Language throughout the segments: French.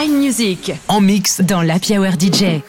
High Music. En mix dans la Hour DJ.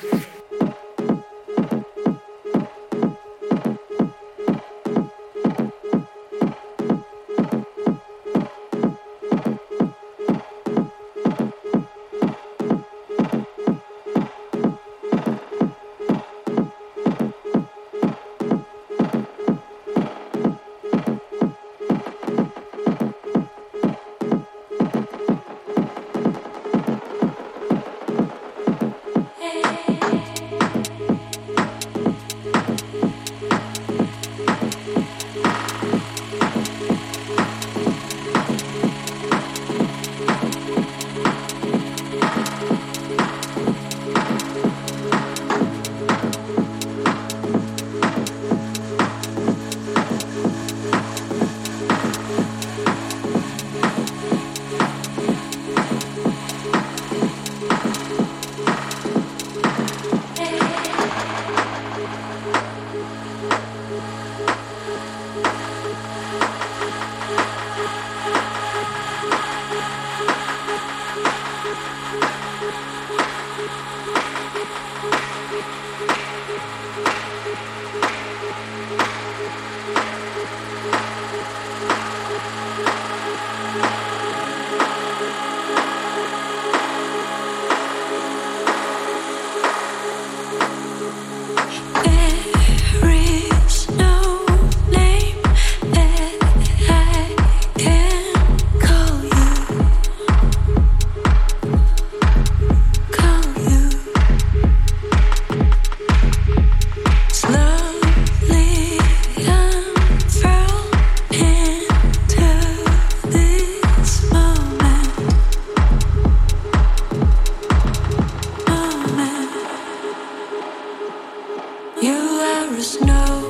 Just know.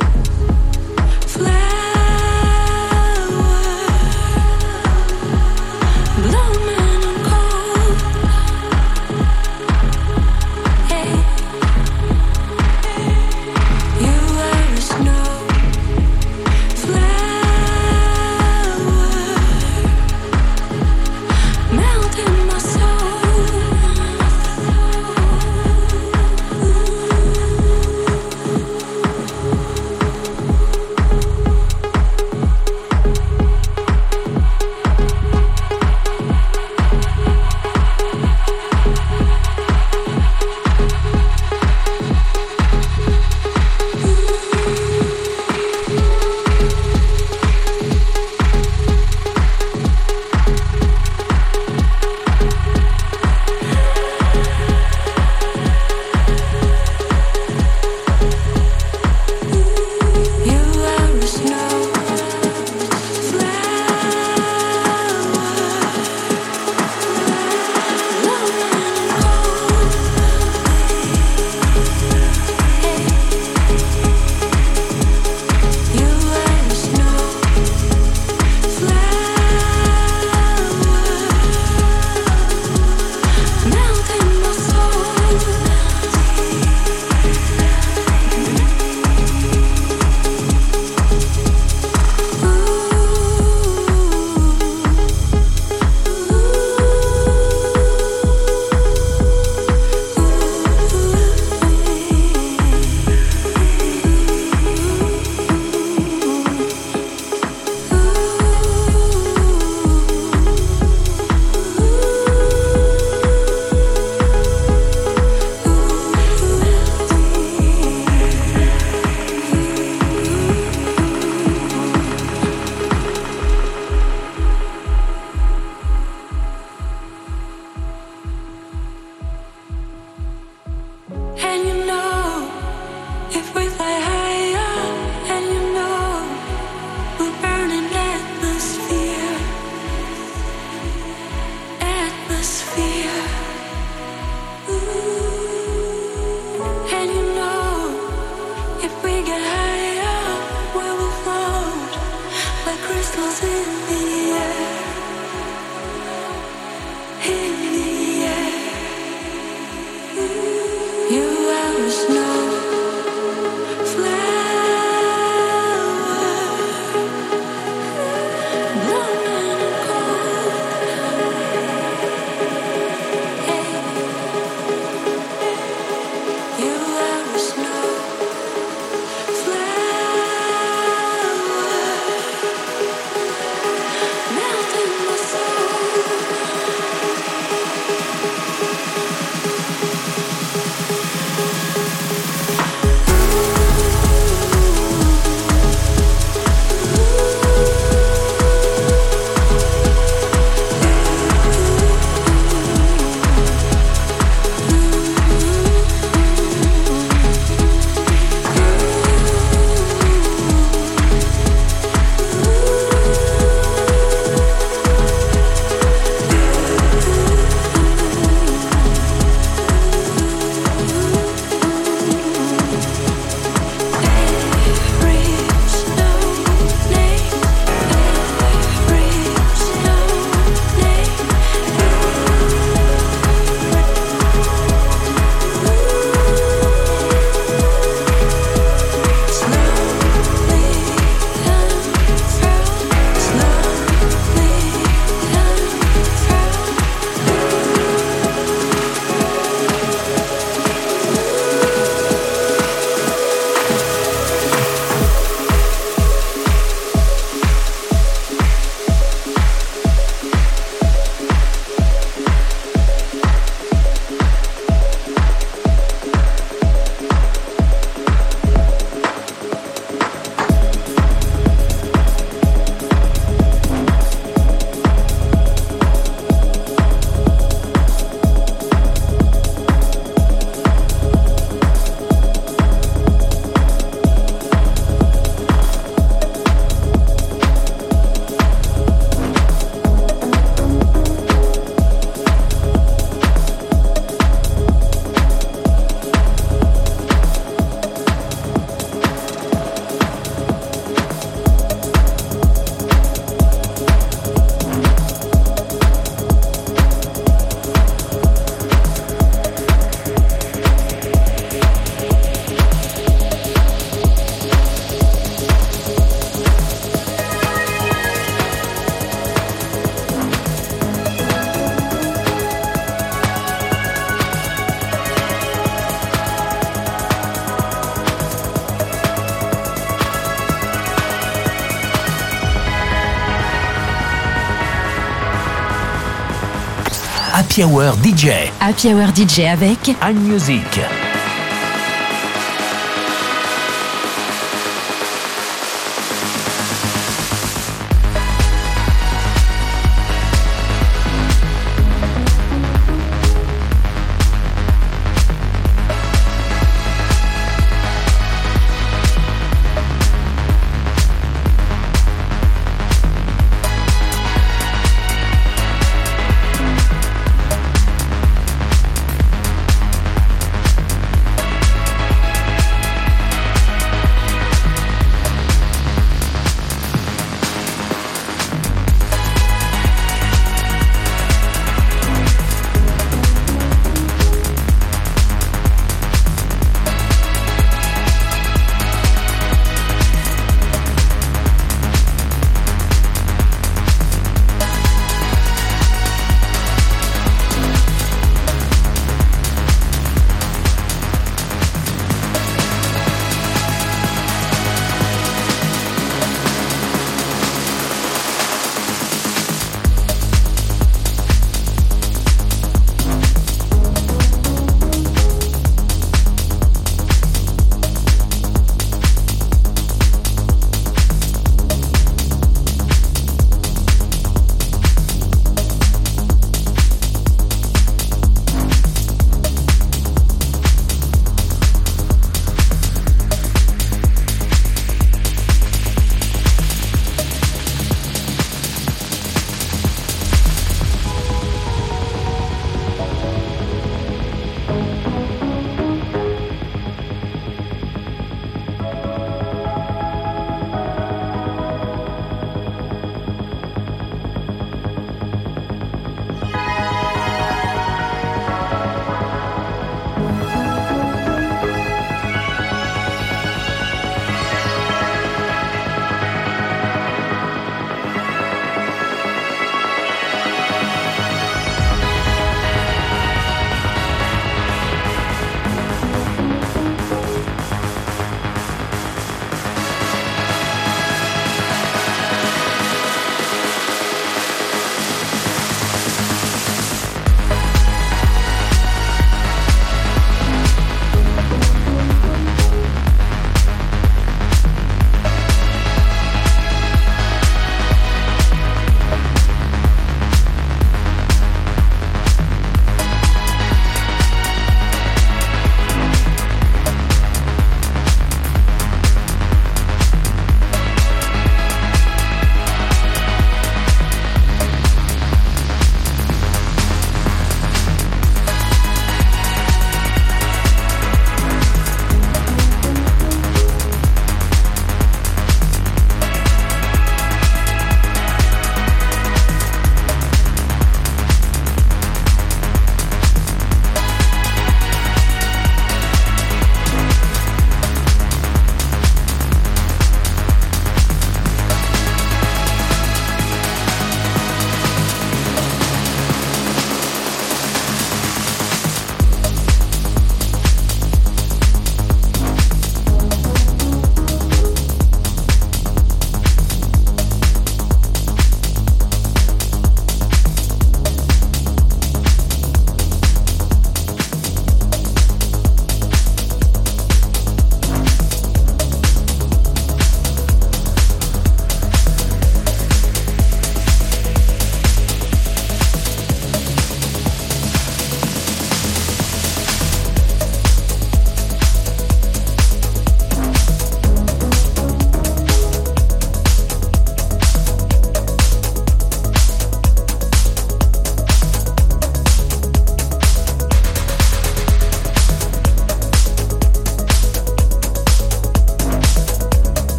Happy Hour DJ. Happy Hour DJ avec Anne Music.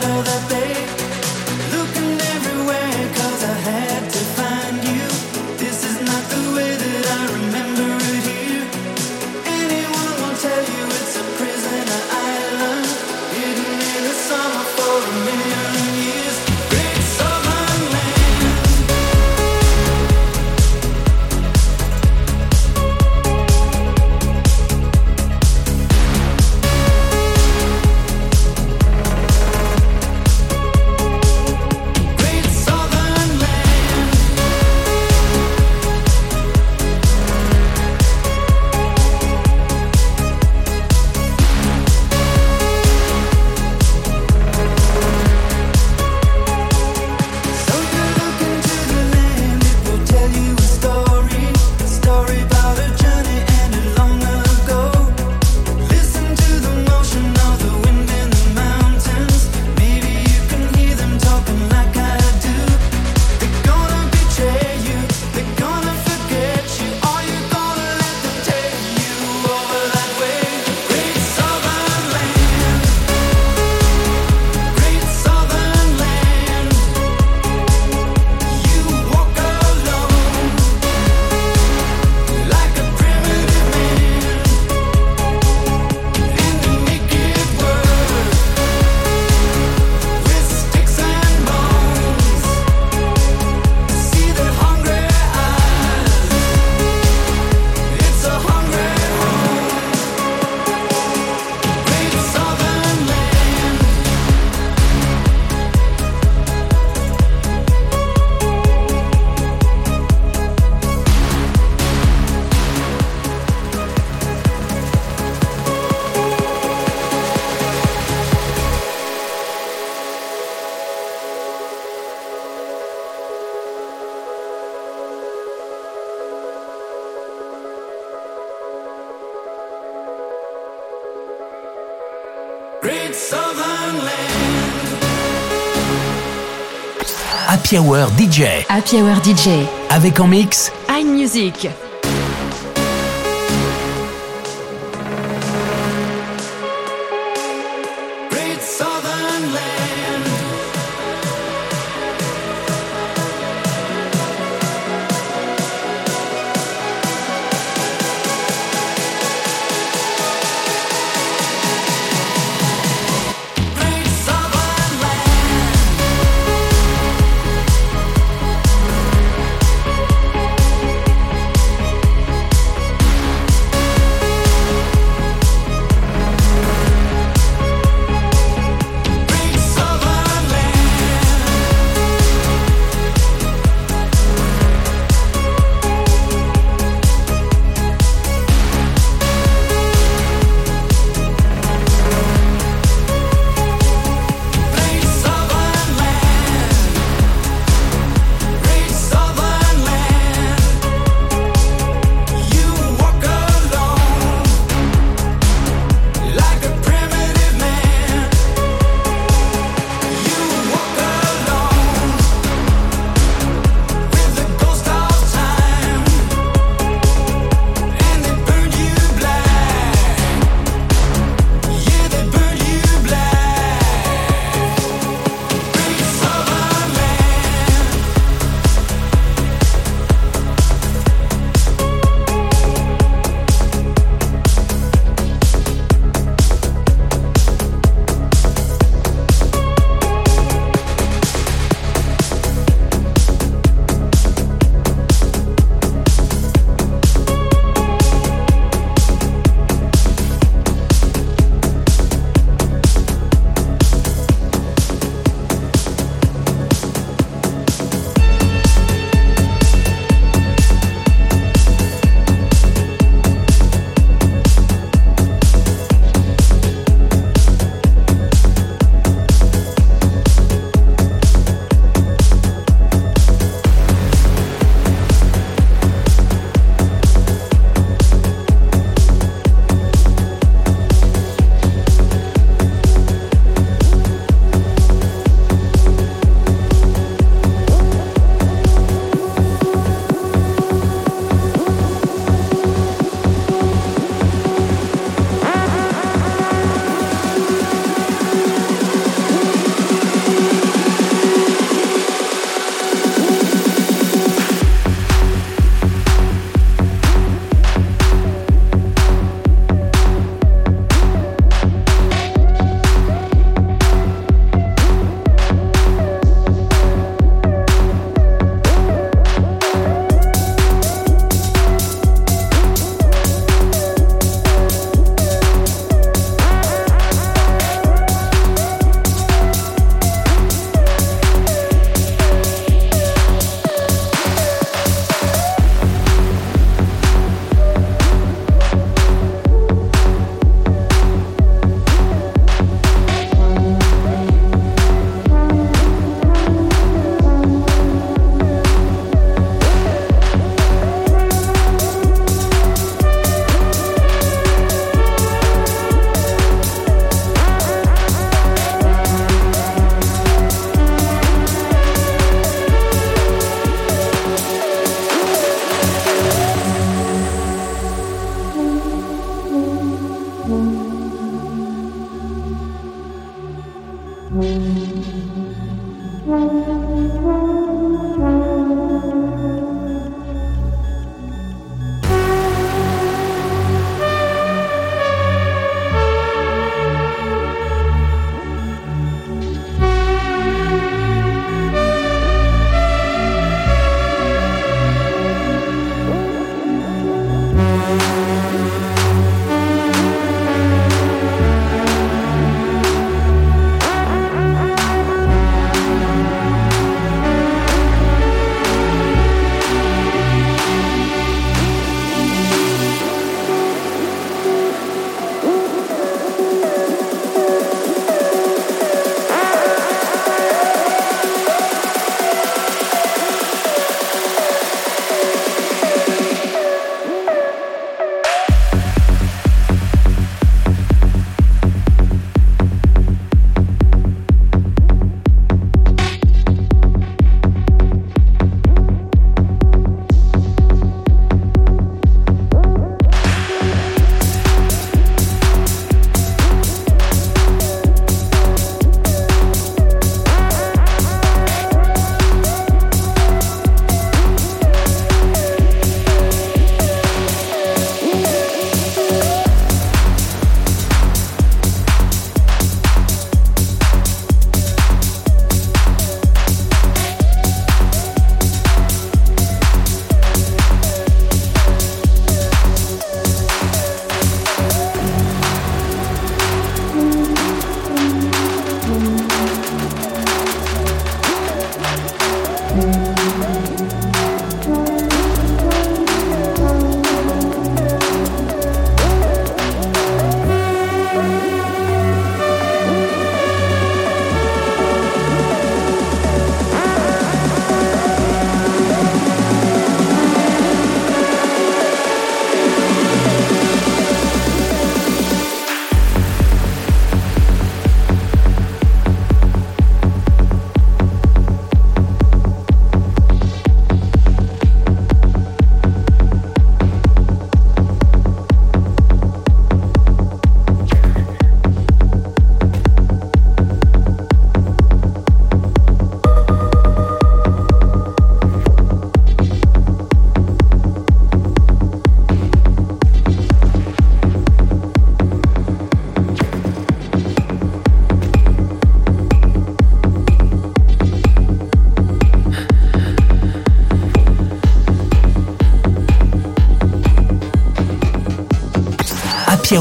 better that they Happy Hour DJ. Happy Hour DJ. Avec en mix. iMusic.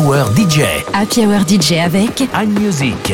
Hour DJ. Happy Hour DJ avec iMusic.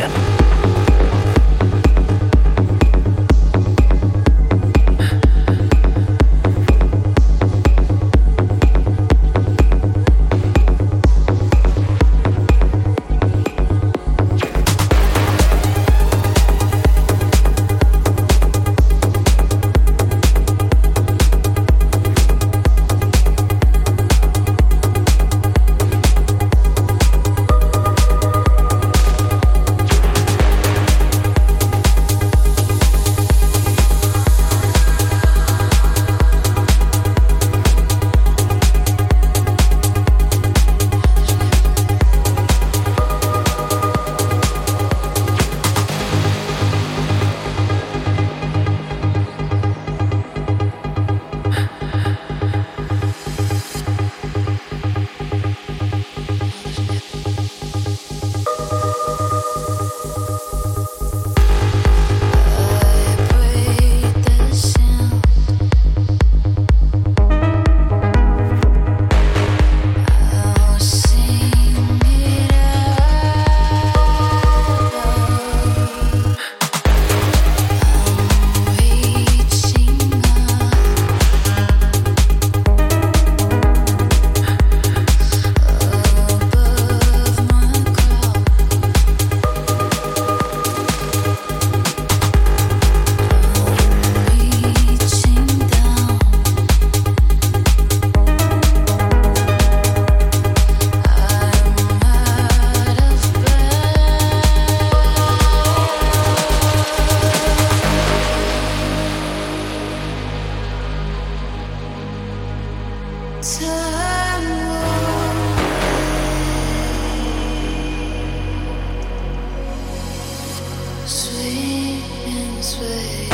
this way.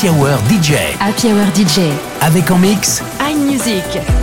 Happy Hour DJ. Happy Hour DJ. Avec en mix iMusic.